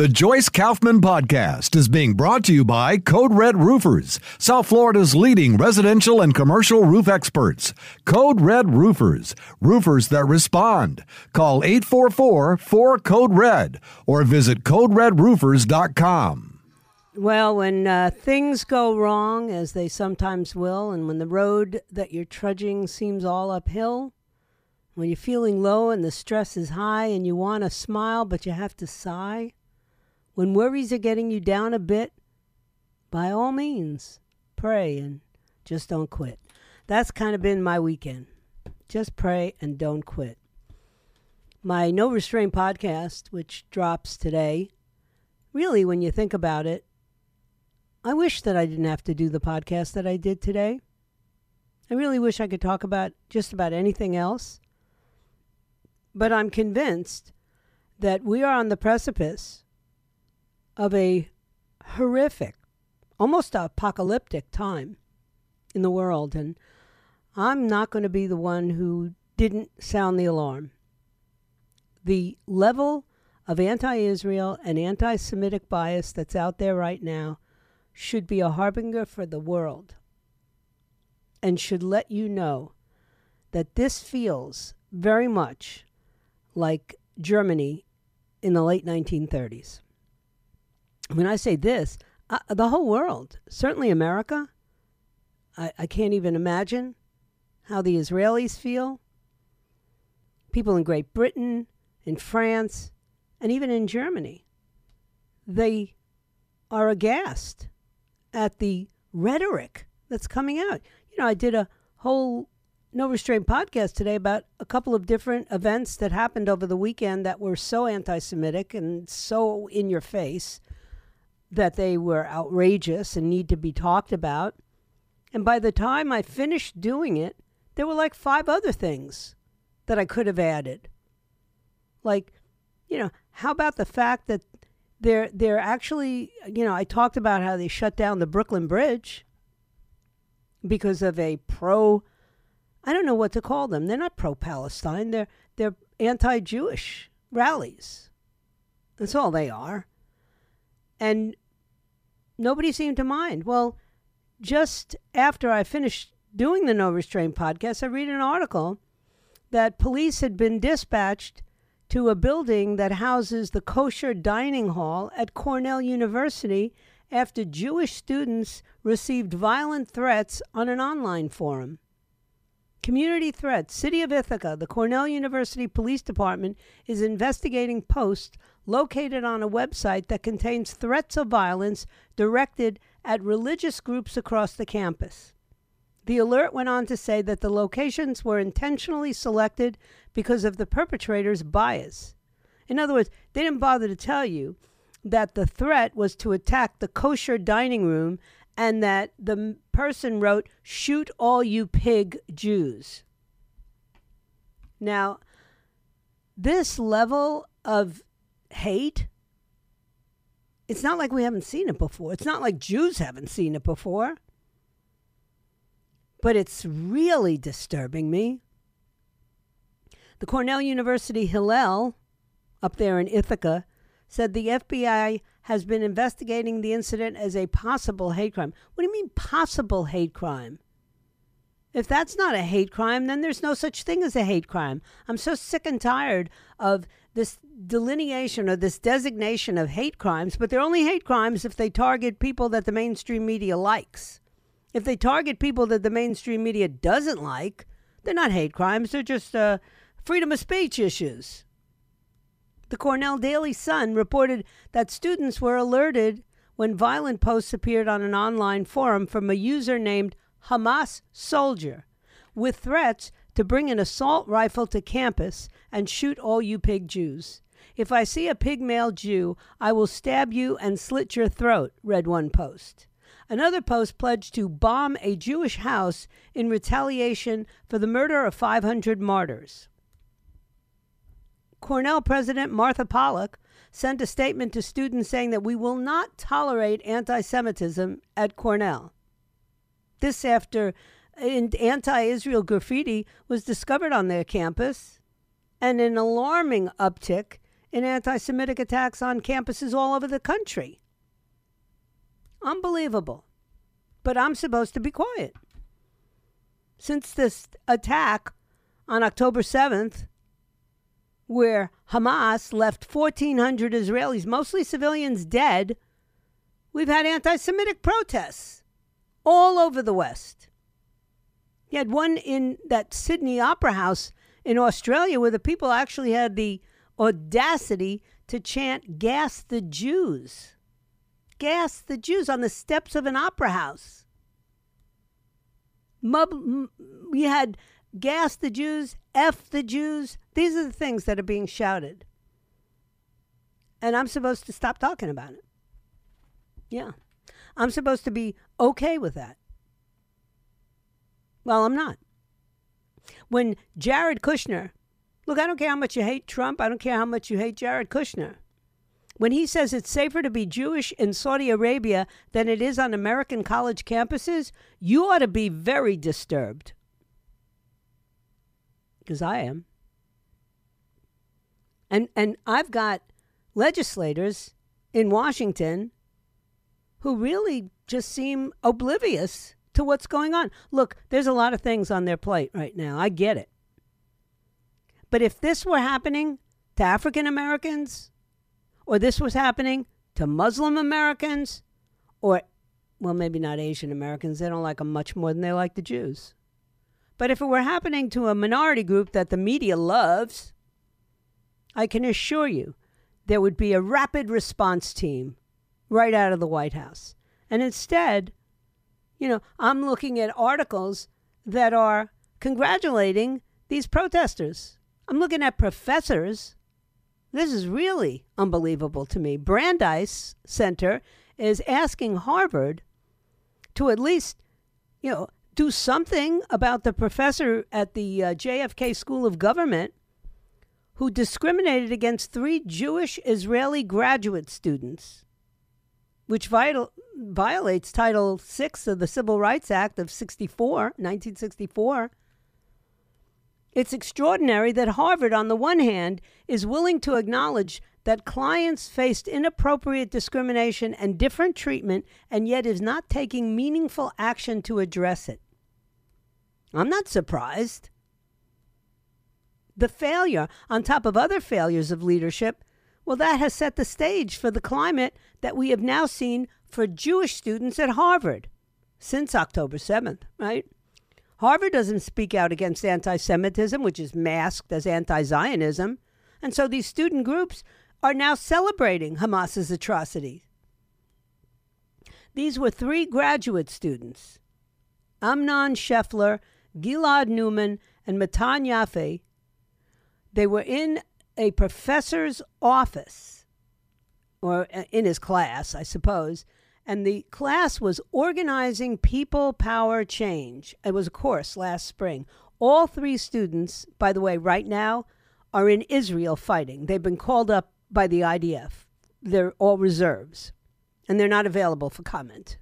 The Joyce Kaufman Podcast is being brought to you by Code Red Roofers, South Florida's leading residential and commercial roof experts. Code Red Roofers, roofers that respond. Call 844 4 Code Red or visit CodeRedRoofers.com. Well, when uh, things go wrong, as they sometimes will, and when the road that you're trudging seems all uphill, when you're feeling low and the stress is high and you want to smile but you have to sigh, when worries are getting you down a bit, by all means, pray and just don't quit. That's kind of been my weekend. Just pray and don't quit. My No Restraint podcast, which drops today, really, when you think about it, I wish that I didn't have to do the podcast that I did today. I really wish I could talk about just about anything else. But I'm convinced that we are on the precipice of a horrific, almost apocalyptic time in the world. And I'm not going to be the one who didn't sound the alarm. The level of anti Israel and anti Semitic bias that's out there right now should be a harbinger for the world and should let you know that this feels very much like Germany in the late 1930s when I say this, uh, the whole world, certainly America, I, I can't even imagine how the Israelis feel. People in Great Britain, in France, and even in Germany, they are aghast at the rhetoric that's coming out. You know, I did a whole No Restraint podcast today about a couple of different events that happened over the weekend that were so anti Semitic and so in your face that they were outrageous and need to be talked about. And by the time I finished doing it, there were like five other things that I could have added. Like, you know, how about the fact that they're they're actually, you know, I talked about how they shut down the Brooklyn Bridge because of a pro I don't know what to call them. They're not pro Palestine. They're they're anti-Jewish rallies. That's all they are. And nobody seemed to mind. Well, just after I finished doing the No Restraint podcast, I read an article that police had been dispatched to a building that houses the kosher dining hall at Cornell University after Jewish students received violent threats on an online forum. Community threats. City of Ithaca, the Cornell University Police Department is investigating posts located on a website that contains threats of violence directed at religious groups across the campus. The alert went on to say that the locations were intentionally selected because of the perpetrator's bias. In other words, they didn't bother to tell you that the threat was to attack the kosher dining room and that the person wrote, Shoot all you pig Jews. Now, this level of hate, it's not like we haven't seen it before. It's not like Jews haven't seen it before. But it's really disturbing me. The Cornell University Hillel, up there in Ithaca, said the FBI has been investigating the incident as a possible hate crime. What do you mean, possible hate crime? If that's not a hate crime, then there's no such thing as a hate crime. I'm so sick and tired of this delineation or this designation of hate crimes, but they're only hate crimes if they target people that the mainstream media likes. If they target people that the mainstream media doesn't like, they're not hate crimes, they're just uh, freedom of speech issues. The Cornell Daily Sun reported that students were alerted when violent posts appeared on an online forum from a user named Hamas Soldier with threats to bring an assault rifle to campus and shoot all you pig Jews. If I see a pygmalion Jew, I will stab you and slit your throat, read one post. Another post pledged to bomb a Jewish house in retaliation for the murder of 500 martyrs. Cornell President Martha Pollack sent a statement to students saying that we will not tolerate anti Semitism at Cornell. This after anti Israel graffiti was discovered on their campus and an alarming uptick in anti Semitic attacks on campuses all over the country. Unbelievable. But I'm supposed to be quiet. Since this attack on October 7th, where Hamas left 1,400 Israelis, mostly civilians, dead, we've had anti Semitic protests all over the West. You had one in that Sydney Opera House in Australia where the people actually had the audacity to chant, Gas the Jews. Gas the Jews on the steps of an opera house. Mub, we had gas the Jews, F the Jews. These are the things that are being shouted. And I'm supposed to stop talking about it. Yeah. I'm supposed to be okay with that. Well, I'm not. When Jared Kushner, look, I don't care how much you hate Trump, I don't care how much you hate Jared Kushner. When he says it's safer to be Jewish in Saudi Arabia than it is on American college campuses, you ought to be very disturbed. Because I am. And, and I've got legislators in Washington who really just seem oblivious to what's going on. Look, there's a lot of things on their plate right now. I get it. But if this were happening to African Americans, or this was happening to Muslim Americans, or, well, maybe not Asian Americans, they don't like them much more than they like the Jews. But if it were happening to a minority group that the media loves, I can assure you there would be a rapid response team right out of the White House. And instead, you know, I'm looking at articles that are congratulating these protesters. I'm looking at professors. This is really unbelievable to me. Brandeis Center is asking Harvard to at least, you know, do something about the professor at the uh, JFK School of Government who discriminated against three Jewish Israeli graduate students which vital, violates Title VI of the Civil Rights Act of 64, 1964. It's extraordinary that Harvard, on the one hand, is willing to acknowledge that clients faced inappropriate discrimination and different treatment and yet is not taking meaningful action to address it. I'm not surprised. The failure, on top of other failures of leadership, well, that has set the stage for the climate that we have now seen for Jewish students at Harvard since October 7th, right? Harvard doesn't speak out against anti Semitism, which is masked as anti Zionism. And so these student groups are now celebrating Hamas's atrocities. These were three graduate students Amnon Scheffler, Gilad Newman, and Matan Yaffe. They were in a professor's office, or uh, in his class, I suppose, and the class was organizing people power change. It was a course last spring. All three students, by the way, right now are in Israel fighting. They've been called up by the IDF. They're all reserves, and they're not available for comment.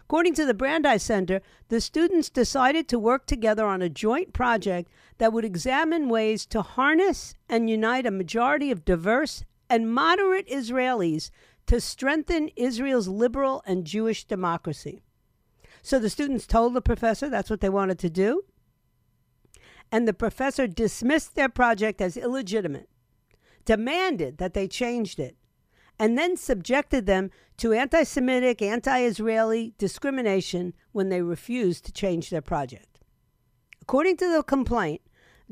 According to the Brandeis Center, the students decided to work together on a joint project that would examine ways to harness and unite a majority of diverse and moderate Israelis to strengthen Israel's liberal and Jewish democracy. So the students told the professor that's what they wanted to do. And the professor dismissed their project as illegitimate, demanded that they changed it, and then subjected them to anti Semitic, anti Israeli discrimination when they refused to change their project. According to the complaint,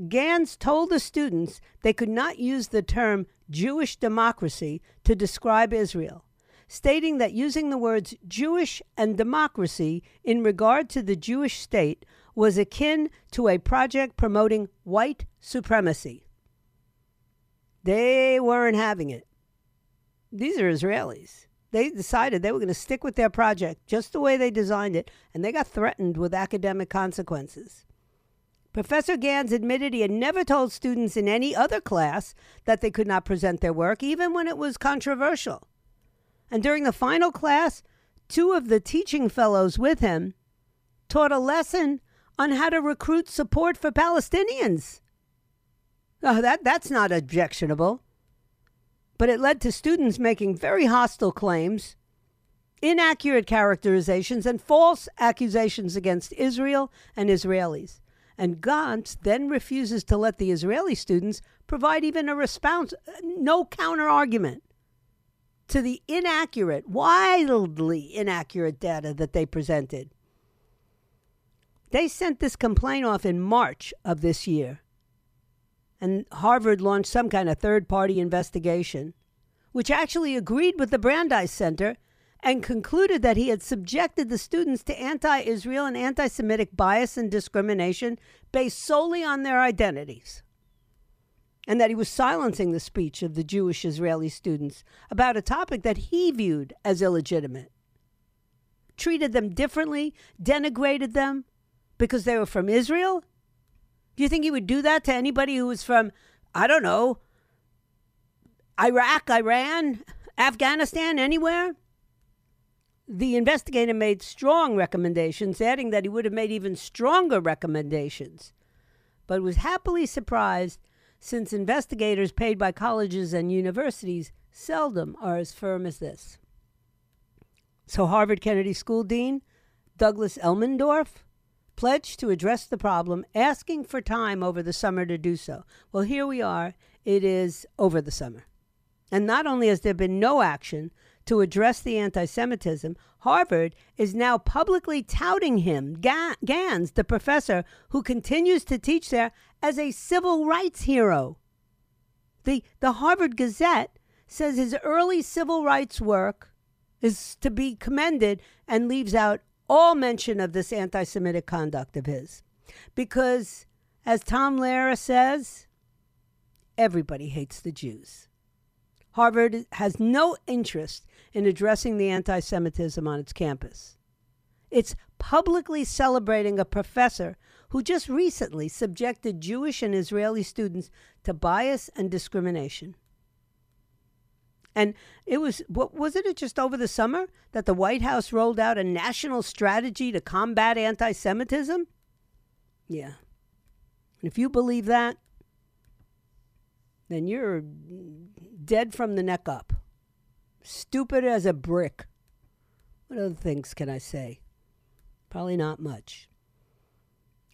Ganz told the students they could not use the term Jewish democracy to describe Israel, stating that using the words Jewish and democracy in regard to the Jewish state was akin to a project promoting white supremacy. They weren't having it. These are Israelis. They decided they were going to stick with their project just the way they designed it, and they got threatened with academic consequences. Professor Ganz admitted he had never told students in any other class that they could not present their work, even when it was controversial. And during the final class, two of the teaching fellows with him taught a lesson on how to recruit support for Palestinians. Oh, that, that's not objectionable. But it led to students making very hostile claims, inaccurate characterizations, and false accusations against Israel and Israelis. And Ganz then refuses to let the Israeli students provide even a response, no counter argument to the inaccurate, wildly inaccurate data that they presented. They sent this complaint off in March of this year. And Harvard launched some kind of third party investigation, which actually agreed with the Brandeis Center and concluded that he had subjected the students to anti Israel and anti Semitic bias and discrimination based solely on their identities. And that he was silencing the speech of the Jewish Israeli students about a topic that he viewed as illegitimate. Treated them differently, denigrated them because they were from Israel? Do you think he would do that to anybody who was from, I don't know, Iraq, Iran, Afghanistan, anywhere? The investigator made strong recommendations, adding that he would have made even stronger recommendations, but was happily surprised since investigators paid by colleges and universities seldom are as firm as this. So, Harvard Kennedy School Dean Douglas Elmendorf pledged to address the problem, asking for time over the summer to do so. Well, here we are. It is over the summer. And not only has there been no action, to address the anti Semitism, Harvard is now publicly touting him, Ganz, the professor who continues to teach there, as a civil rights hero. The, the Harvard Gazette says his early civil rights work is to be commended and leaves out all mention of this anti Semitic conduct of his. Because, as Tom Lehrer says, everybody hates the Jews. Harvard has no interest in addressing the anti Semitism on its campus. It's publicly celebrating a professor who just recently subjected Jewish and Israeli students to bias and discrimination. And it was, what was it just over the summer that the White House rolled out a national strategy to combat anti Semitism? Yeah. And if you believe that, then you're dead from the neck up. Stupid as a brick. What other things can I say? Probably not much.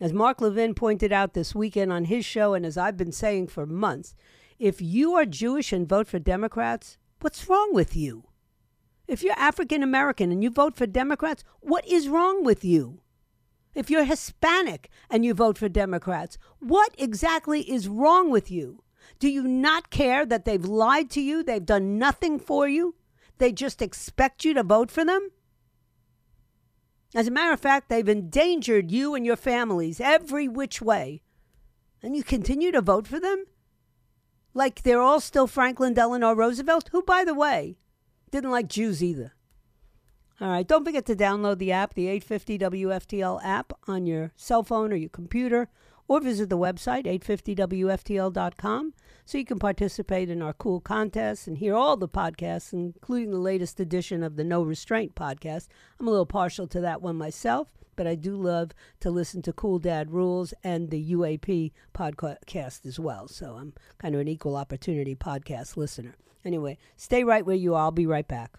As Mark Levin pointed out this weekend on his show, and as I've been saying for months, if you are Jewish and vote for Democrats, what's wrong with you? If you're African American and you vote for Democrats, what is wrong with you? If you're Hispanic and you vote for Democrats, what exactly is wrong with you? Do you not care that they've lied to you? They've done nothing for you? They just expect you to vote for them? As a matter of fact, they've endangered you and your families every which way. And you continue to vote for them? Like they're all still Franklin Delano Roosevelt, who, by the way, didn't like Jews either. All right, don't forget to download the app, the 850 WFTL app, on your cell phone or your computer, or visit the website, 850WFTL.com so you can participate in our cool contests and hear all the podcasts, including the latest edition of the No Restraint podcast. I'm a little partial to that one myself, but I do love to listen to Cool Dad Rules and the UAP podcast as well. So I'm kind of an equal opportunity podcast listener. Anyway, stay right where you are. I'll be right back.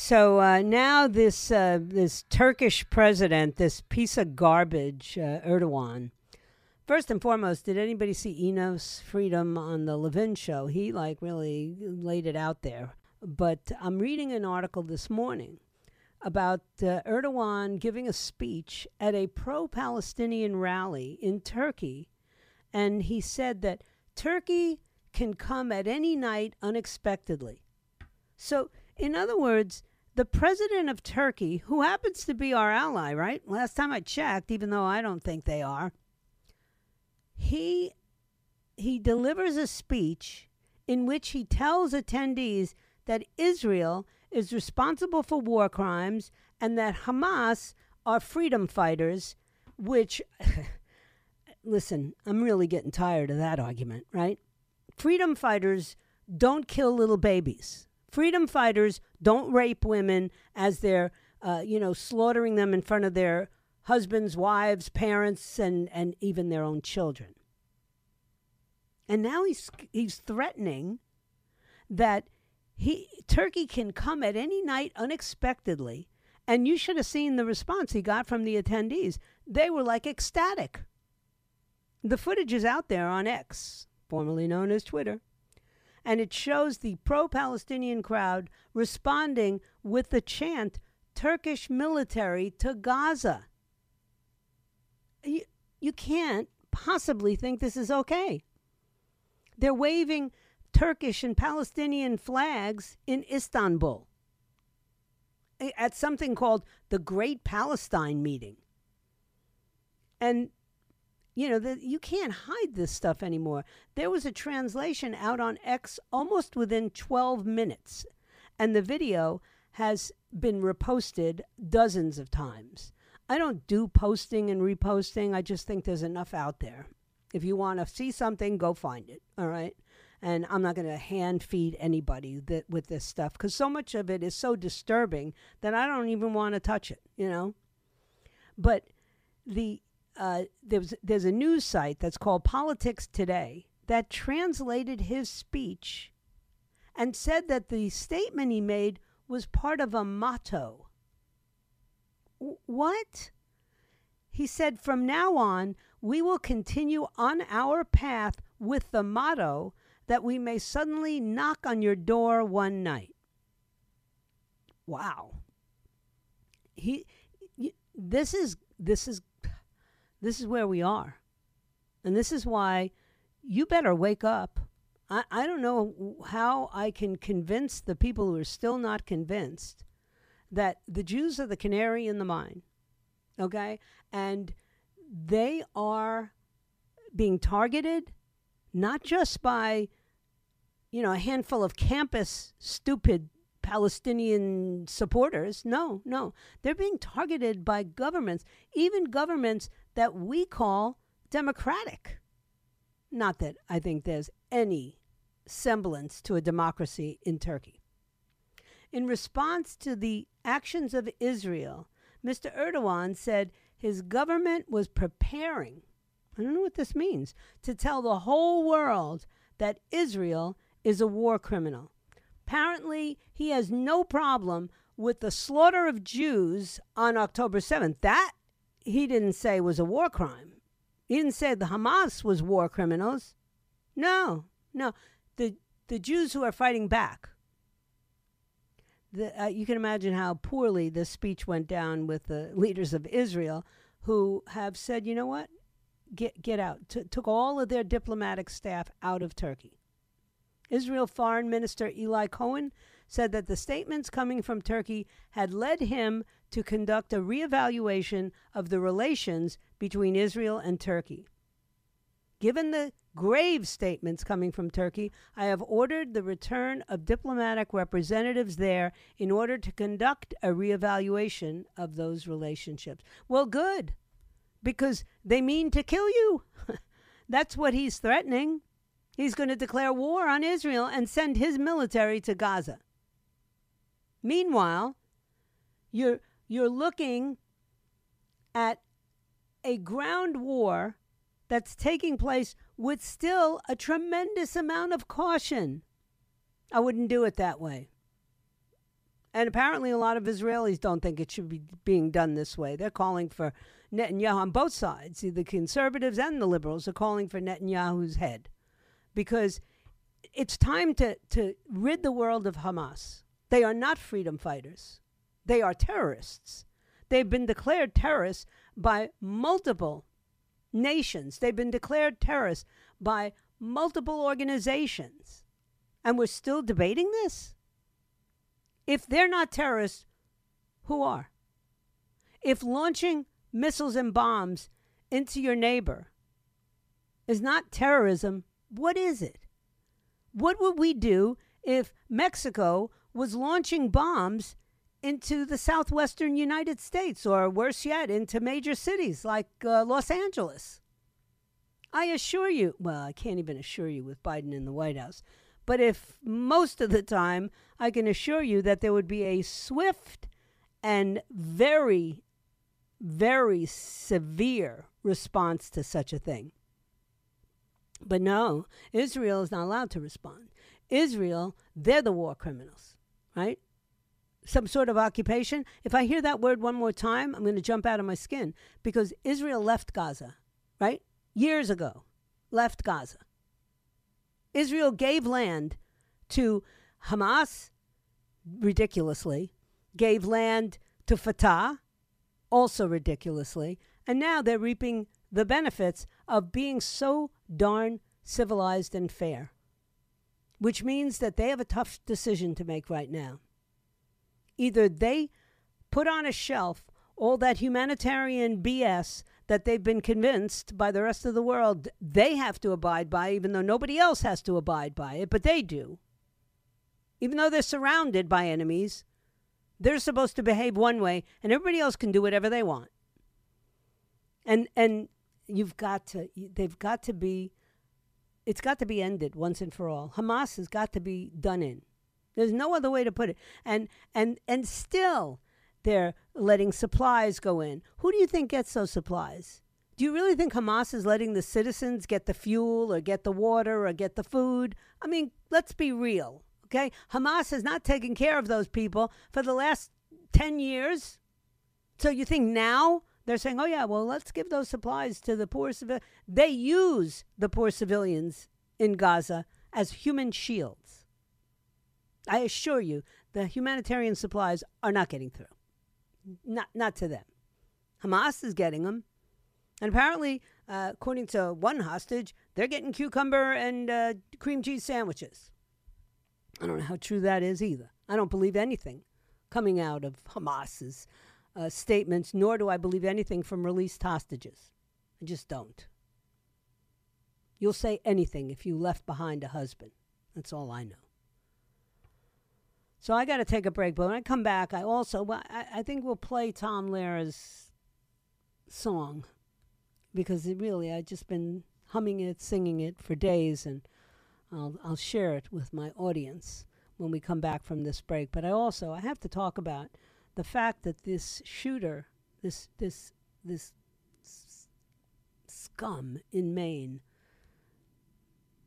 So uh, now this uh, this Turkish president, this piece of garbage, uh, Erdogan, First and foremost, did anybody see Enes Freedom on the Levin show? He like really laid it out there. But I'm reading an article this morning about uh, Erdogan giving a speech at a pro Palestinian rally in Turkey. And he said that Turkey can come at any night unexpectedly. So, in other words, the president of Turkey, who happens to be our ally, right? Last time I checked, even though I don't think they are, he he delivers a speech in which he tells attendees that Israel is responsible for war crimes and that Hamas are freedom fighters, which listen, I'm really getting tired of that argument, right? Freedom fighters don't kill little babies. Freedom fighters don't rape women as they're, uh, you know, slaughtering them in front of their husbands, wives, parents, and, and even their own children. And now he's he's threatening that he Turkey can come at any night unexpectedly. And you should have seen the response he got from the attendees. They were like ecstatic. The footage is out there on X, formerly known as Twitter and it shows the pro Palestinian crowd responding with the chant Turkish military to Gaza. You, you can't possibly think this is okay. They're waving Turkish and Palestinian flags in Istanbul eh, at something called the Great Palestine Meeting. And you know, the, you can't hide this stuff anymore. There was a translation out on X almost within 12 minutes, and the video has been reposted dozens of times. I don't do posting and reposting. I just think there's enough out there. If you want to see something, go find it. All right. And I'm not going to hand feed anybody that with this stuff because so much of it is so disturbing that I don't even want to touch it. You know. But the uh, there's there's a news site that's called Politics Today that translated his speech and said that the statement he made was part of a motto. W- what? He said, from now on, we will continue on our path with the motto that we may suddenly knock on your door one night. Wow. He, this is this is this is where we are. And this is why you better wake up. I, I don't know how I can convince the people who are still not convinced that the Jews are the canary in the mine. Okay? And they are being targeted not just by, you know, a handful of campus stupid Palestinian supporters. No, no. They're being targeted by governments, even governments that we call democratic. Not that I think there's any semblance to a democracy in Turkey. In response to the actions of Israel, Mr. Erdogan said his government was preparing, I don't know what this means, to tell the whole world that Israel is a war criminal. Apparently, he has no problem with the slaughter of Jews on October 7th. That he didn't say was a war crime. He didn't say the Hamas was war criminals. No, no. The, the Jews who are fighting back. The, uh, you can imagine how poorly this speech went down with the leaders of Israel who have said, you know what? Get, get out. T- took all of their diplomatic staff out of Turkey. Israel Foreign Minister Eli Cohen said that the statements coming from Turkey had led him to conduct a reevaluation of the relations between Israel and Turkey. Given the grave statements coming from Turkey, I have ordered the return of diplomatic representatives there in order to conduct a reevaluation of those relationships. Well, good, because they mean to kill you. That's what he's threatening. He's going to declare war on Israel and send his military to Gaza. Meanwhile, you're you're looking at a ground war that's taking place with still a tremendous amount of caution. I wouldn't do it that way. And apparently, a lot of Israelis don't think it should be being done this way. They're calling for, Netanyahu on both sides, the conservatives and the liberals, are calling for Netanyahu's head because it's time to, to rid the world of Hamas. They are not freedom fighters, they are terrorists. They've been declared terrorists by multiple nations, they've been declared terrorists by multiple organizations. And we're still debating this? If they're not terrorists, who are? If launching missiles and bombs into your neighbor is not terrorism, what is it? What would we do if Mexico was launching bombs into the southwestern United States, or worse yet, into major cities like uh, Los Angeles? I assure you, well, I can't even assure you with Biden in the White House, but if most of the time, I can assure you that there would be a swift and very, very severe response to such a thing. But no, Israel is not allowed to respond. Israel, they're the war criminals, right? Some sort of occupation. If I hear that word one more time, I'm going to jump out of my skin because Israel left Gaza, right? Years ago, left Gaza. Israel gave land to Hamas, ridiculously, gave land to Fatah, also ridiculously, and now they're reaping the benefits of being so darn civilized and fair, which means that they have a tough decision to make right now. Either they put on a shelf all that humanitarian BS that they've been convinced by the rest of the world they have to abide by, even though nobody else has to abide by it, but they do. Even though they're surrounded by enemies, they're supposed to behave one way, and everybody else can do whatever they want. And and you've got to they've got to be it's got to be ended once and for all. Hamas has got to be done in. There's no other way to put it. And and and still they're letting supplies go in. Who do you think gets those supplies? Do you really think Hamas is letting the citizens get the fuel or get the water or get the food? I mean, let's be real, okay? Hamas has not taken care of those people for the last 10 years. So you think now they're saying, oh, yeah, well, let's give those supplies to the poor civilians. They use the poor civilians in Gaza as human shields. I assure you, the humanitarian supplies are not getting through. Not, not to them. Hamas is getting them. And apparently, uh, according to one hostage, they're getting cucumber and uh, cream cheese sandwiches. I don't know how true that is either. I don't believe anything coming out of Hamas's uh, statements, nor do I believe anything from released hostages. I just don't. You'll say anything if you left behind a husband. That's all I know. So I got to take a break. But when I come back, I also, well, I, I think we'll play Tom Lehrer's song because it really, I've just been humming it, singing it for days, and I'll, I'll share it with my audience when we come back from this break. But I also, I have to talk about the fact that this shooter, this this this scum in Maine,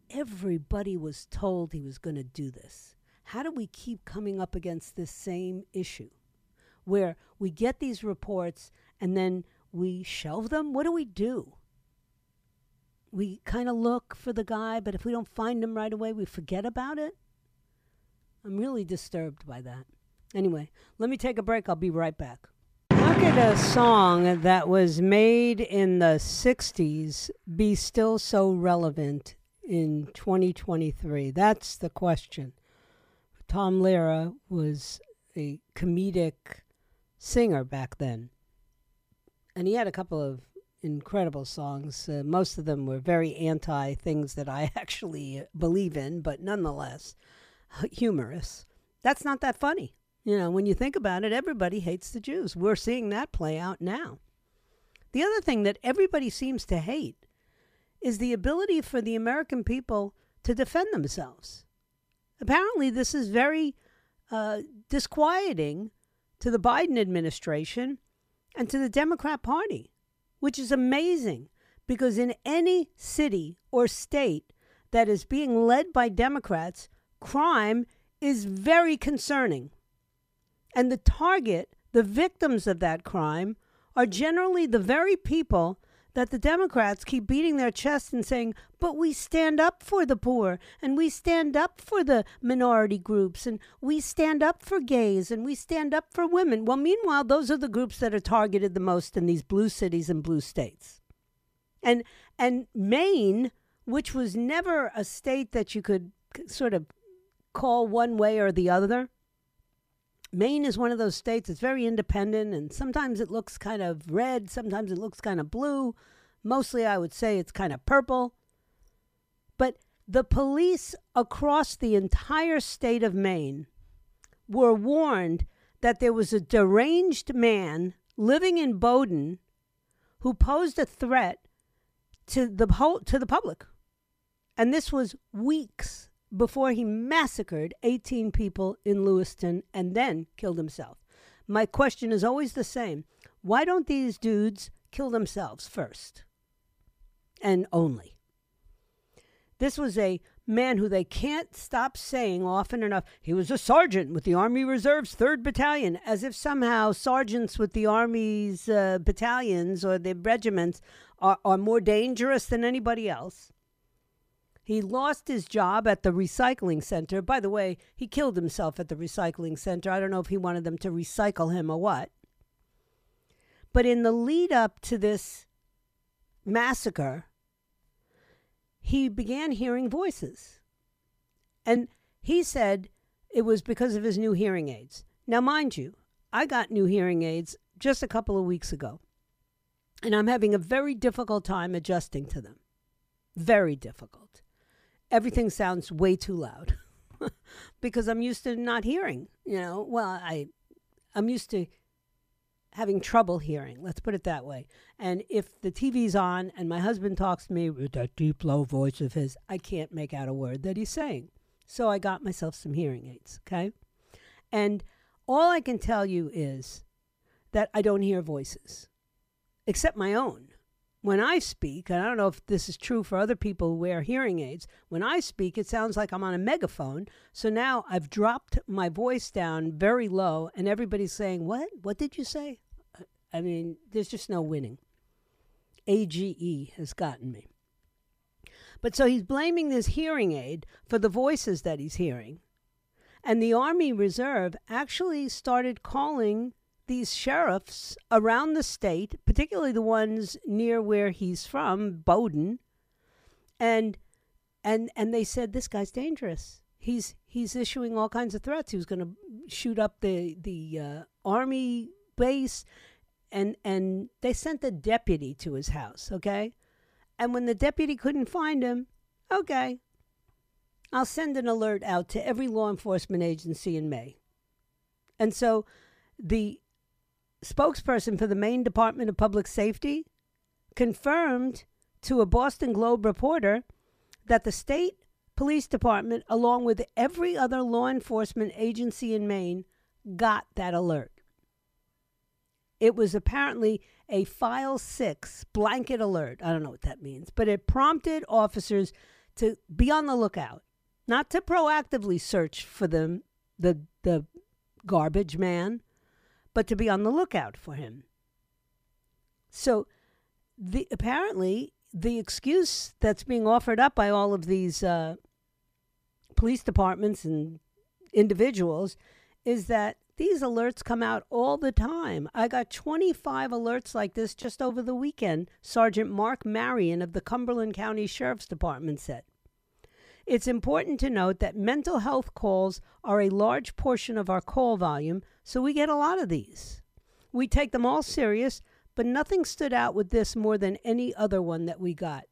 everybody was told he was going to do this. How do we keep coming up against this same issue where we get these reports and then we shelve them? What do we do? We kind of look for the guy, but if we don't find him right away, we forget about it. I'm really disturbed by that. Anyway, let me take a break. I'll be right back. How could a song that was made in the 60s be still so relevant in 2023? That's the question. Tom Lehrer was a comedic singer back then. And he had a couple of incredible songs. Uh, most of them were very anti things that I actually believe in, but nonetheless humorous. That's not that funny. You know, when you think about it, everybody hates the Jews. We're seeing that play out now. The other thing that everybody seems to hate is the ability for the American people to defend themselves. Apparently, this is very uh, disquieting to the Biden administration and to the Democrat Party, which is amazing because in any city or state that is being led by Democrats, crime is very concerning. And the target, the victims of that crime, are generally the very people that the Democrats keep beating their chests and saying, but we stand up for the poor and we stand up for the minority groups and we stand up for gays and we stand up for women. Well, meanwhile, those are the groups that are targeted the most in these blue cities and blue states. And and Maine, which was never a state that you could sort of call one way or the other. Maine is one of those states that's very independent, and sometimes it looks kind of red, sometimes it looks kind of blue. Mostly, I would say it's kind of purple. But the police across the entire state of Maine were warned that there was a deranged man living in Bowdoin who posed a threat to the to the public. And this was weeks before he massacred 18 people in Lewiston and then killed himself. My question is always the same why don't these dudes kill themselves first and only? This was a man who they can't stop saying often enough. He was a sergeant with the Army Reserve's 3rd Battalion, as if somehow sergeants with the Army's uh, battalions or the regiments are, are more dangerous than anybody else. He lost his job at the recycling center. By the way, he killed himself at the recycling center. I don't know if he wanted them to recycle him or what. But in the lead up to this massacre, he began hearing voices. And he said it was because of his new hearing aids. Now, mind you, I got new hearing aids just a couple of weeks ago, and I'm having a very difficult time adjusting to them. Very difficult everything sounds way too loud because I'm used to not hearing. You know, well, I I'm used to having trouble hearing. Let's put it that way. And if the TV's on and my husband talks to me with that deep, low voice of his, I can't make out a word that he's saying. So I got myself some hearing aids. Okay, and all I can tell you is that I don't hear voices, except my own when I speak, and I don't know if this is true for other people who wear hearing aids, when I speak, it sounds like I'm on a megaphone. So now I've dropped my voice down very low, and everybody's saying, What? What did you say? I mean, there's just no winning. AGE has gotten me. But so he's blaming this hearing aid for the voices that he's hearing. And the Army Reserve actually started calling these sheriffs around the state, particularly the ones near where he's from, Bowdoin, and and and they said this guy's dangerous. He's he's issuing all kinds of threats. He was going to shoot up the the uh, army base, and and they sent a deputy to his house. Okay, and when the deputy couldn't find him, okay, I'll send an alert out to every law enforcement agency in Maine. And so the spokesperson for the Maine Department of Public Safety confirmed to a Boston Globe reporter that the state police department, along with every other law enforcement agency in Maine, got that alert. It was apparently a file six blanket alert. I don't know what that means, but it prompted officers to be on the lookout, not to proactively search for them, the, the garbage man, but to be on the lookout for him. So, the apparently the excuse that's being offered up by all of these uh, police departments and individuals is that these alerts come out all the time. I got 25 alerts like this just over the weekend, Sergeant Mark Marion of the Cumberland County Sheriff's Department said. It's important to note that mental health calls are a large portion of our call volume, so we get a lot of these. We take them all serious, but nothing stood out with this more than any other one that we got.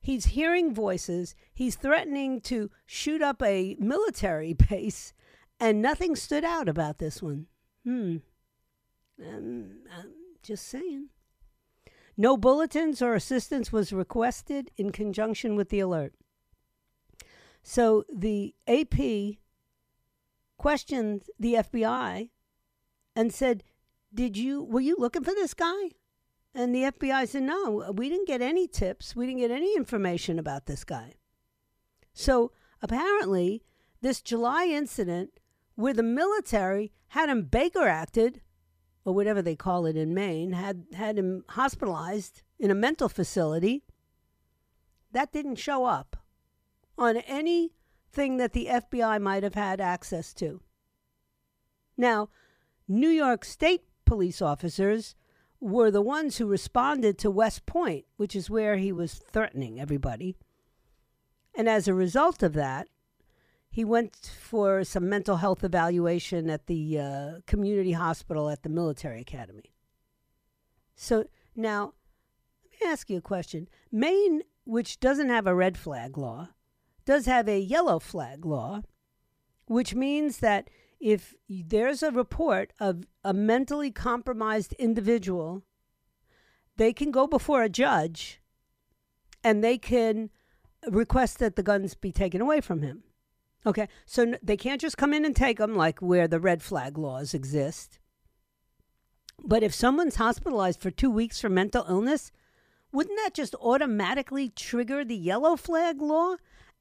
He's hearing voices, he's threatening to shoot up a military base, and nothing stood out about this one. Hmm. Um, I'm just saying. No bulletins or assistance was requested in conjunction with the alert. So the AP questioned the FBI and said, "Did you were you looking for this guy?" And the FBI said, "No, we didn't get any tips. We didn't get any information about this guy." So apparently, this July incident where the military had him Baker acted, or whatever they call it in Maine, had, had him hospitalized in a mental facility. That didn't show up on anything that the FBI might have had access to. Now, New York State police officers were the ones who responded to West Point, which is where he was threatening everybody. And as a result of that, he went for some mental health evaluation at the uh, community hospital at the military academy. So now, let me ask you a question. Maine, which doesn't have a red flag law, does have a yellow flag law, which means that if there's a report of a mentally compromised individual, they can go before a judge and they can request that the guns be taken away from him. Okay, so they can't just come in and take them like where the red flag laws exist. But if someone's hospitalized for two weeks for mental illness, wouldn't that just automatically trigger the yellow flag law?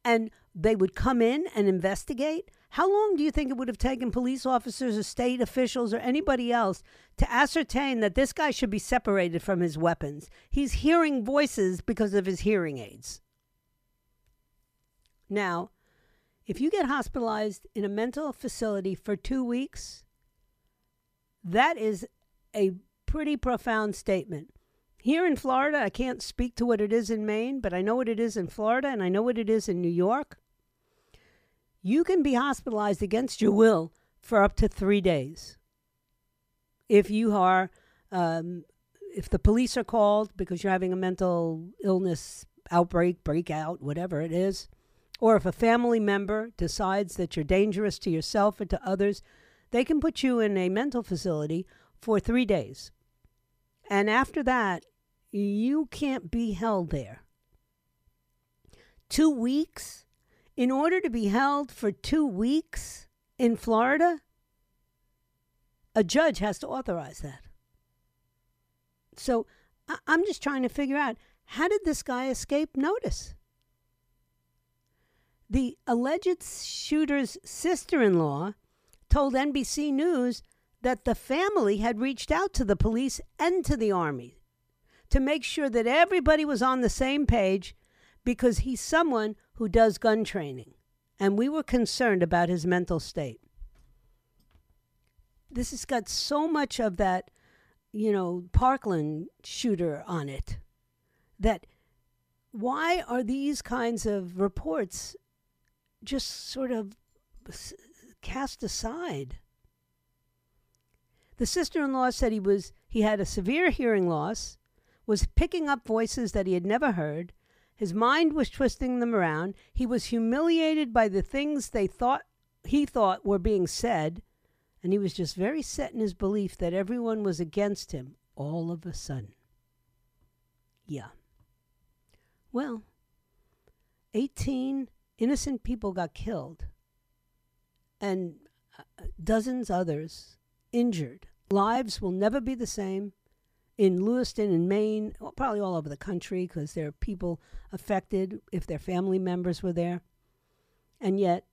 And they would come in and investigate? How long do you think it would have taken police officers or state officials or anybody else to ascertain that this guy should be separated from his weapons? He's hearing voices because of his hearing aids. Now, if you get hospitalized in a mental facility for two weeks, that is a pretty profound statement. Here in Florida, I can't speak to what it is in Maine, but I know what it is in Florida and I know what it is in New York. You can be hospitalized against your will for up to three days. If you are, um, if the police are called because you're having a mental illness outbreak, breakout, whatever it is, or if a family member decides that you're dangerous to yourself or to others, they can put you in a mental facility for three days. And after that, you can't be held there. Two weeks? In order to be held for two weeks in Florida, a judge has to authorize that. So I'm just trying to figure out how did this guy escape notice? The alleged shooter's sister in law told NBC News that the family had reached out to the police and to the Army to make sure that everybody was on the same page because he's someone who does gun training. And we were concerned about his mental state. This has got so much of that, you know, Parkland shooter on it that why are these kinds of reports just sort of cast aside? The sister-in-law said he was he had a severe hearing loss, was picking up voices that he had never heard. His mind was twisting them around. He was humiliated by the things they thought he thought were being said, and he was just very set in his belief that everyone was against him all of a sudden. Yeah. Well, 18 innocent people got killed and uh, dozens others injured. Lives will never be the same in Lewiston in Maine, probably all over the country because there are people affected if their family members were there. And yet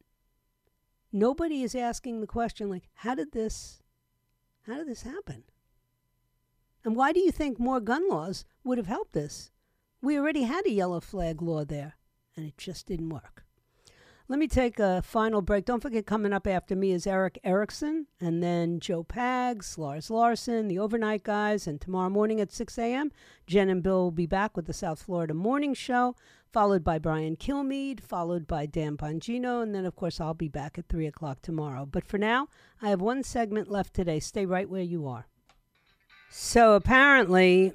nobody is asking the question like how did this how did this happen? And why do you think more gun laws would have helped this? We already had a yellow flag law there and it just didn't work. Let me take a final break. Don't forget, coming up after me is Erick Erickson, and then Joe Pags, Lars Larson, the overnight guys, and tomorrow morning at 6 a.m., Jen and Bill will be back with the South Florida Morning Show, followed by Brian Kilmeade, followed by Dan Bongino, and then, of course, I'll be back at 3 o'clock tomorrow. But for now, I have one segment left today. Stay right where you are. So apparently,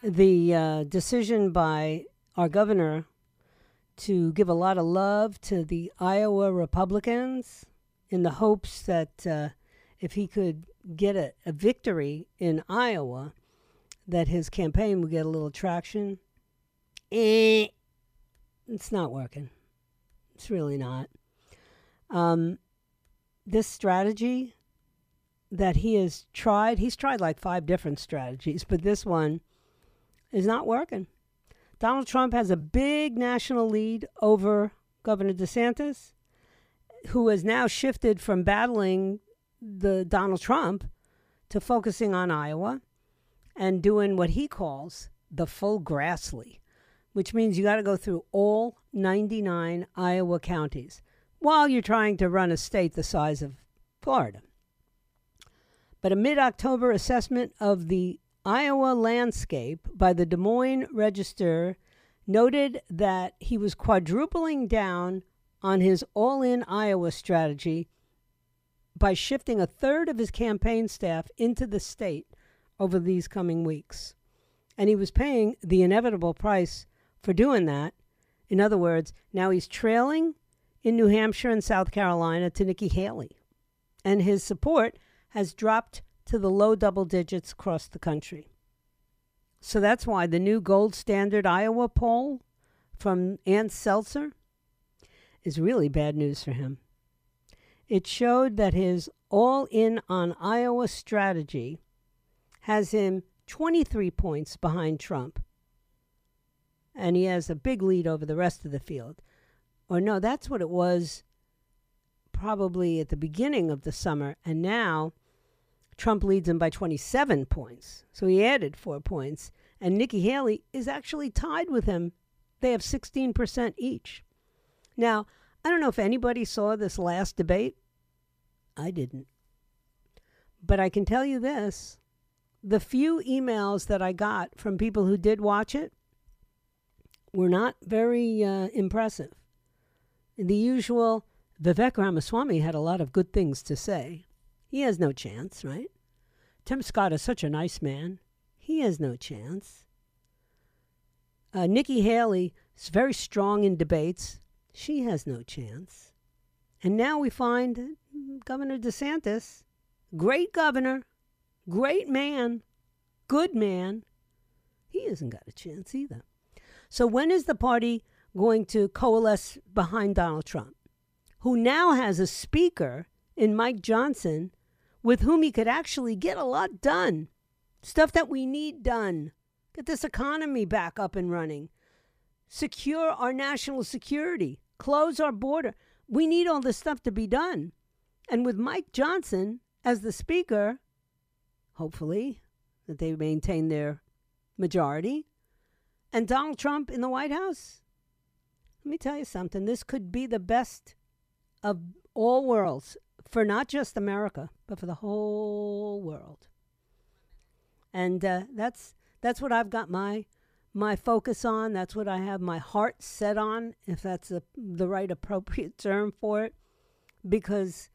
the uh, decision by our governor to give a lot of love to the Iowa Republicans in the hopes that uh, if he could get a, a victory in Iowa, that his campaign would get a little traction. Eh, it's not working. It's really not. Um, this strategy that he has tried, he's tried like five different strategies, but this one is not working. Donald Trump has a big national lead over Governor DeSantis, who has now shifted from battling the Donald Trump to focusing on Iowa and doing what he calls the full Grassley, which means you got to go through all 99 Iowa counties while you're trying to run a state the size of Florida. But a mid October assessment of the Iowa landscape by the Des Moines Register noted that he was quadrupling down on his all in Iowa strategy by shifting a third of his campaign staff into the state over these coming weeks. And he was paying the inevitable price for doing that. In other words, now he's trailing in New Hampshire and South Carolina to Nikki Haley. And his support has dropped to the low double digits across the country. So that's why the new gold standard Iowa poll from Ann Selzer is really bad news for him. It showed that his all in on Iowa strategy has him 23 points behind Trump. And he has a big lead over the rest of the field. Or no, that's what it was probably at the beginning of the summer. And now Trump leads him by 27 points. So he added four points. And Nikki Haley is actually tied with him. They have 16% each. Now, I don't know if anybody saw this last debate. I didn't. But I can tell you this the few emails that I got from people who did watch it were not very uh, impressive. The usual Vivek Ramaswamy had a lot of good things to say. He has no chance, right? Tim Scott is such a nice man. He has no chance. Uh, Nikki Haley is very strong in debates. She has no chance. And now we find Governor DeSantis, great governor, great man, good man, he hasn't got a chance either. So when is the party going to coalesce behind Donald Trump, who now has a speaker in Mike Johnson with whom he could actually get a lot done? Stuff that we need done. Get this economy back up and running. Secure our national security. Close our border. We need all this stuff to be done. And with Mike Johnson as the speaker, hopefully, that they maintain their majority, and Donald Trump in the White House, let me tell you something. This could be the best of all worlds for not just America, but for the whole world. And uh, that's that's what I've got my my focus on. That's what I have my heart set on, if that's a, the right appropriate term for it, because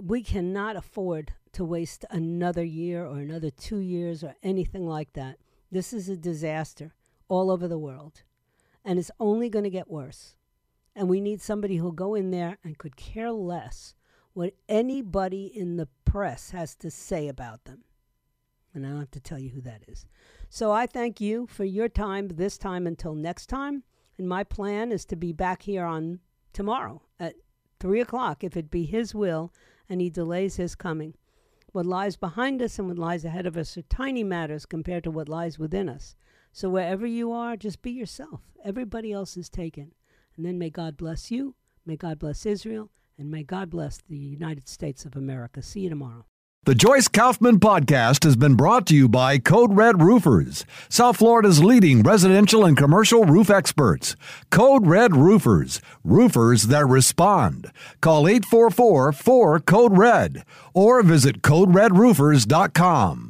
we cannot afford to waste another year or another two years or anything like that. This is a disaster all over the world, and it's only going to get worse. And we need somebody who'll go in there and could care less what anybody in the press has to say about them. And I don't have to tell you who that is. So I thank you for your time this time until next time. And my plan is to be back here on tomorrow at 3 o'clock, if it be His will and He delays His coming. What lies behind us and what lies ahead of us are tiny matters compared to what lies within us. So wherever you are, just be yourself. Everybody else is taken. And then may God bless you, may God bless Israel, and may God bless the United States of America. See you tomorrow. The Joyce Kaufman podcast has been brought to you by Code Red Roofers, South Florida's leading residential and commercial roof experts. Code Red Roofers, roofers that respond. Call 844 4 Code Red or visit CodeRedRoofers.com.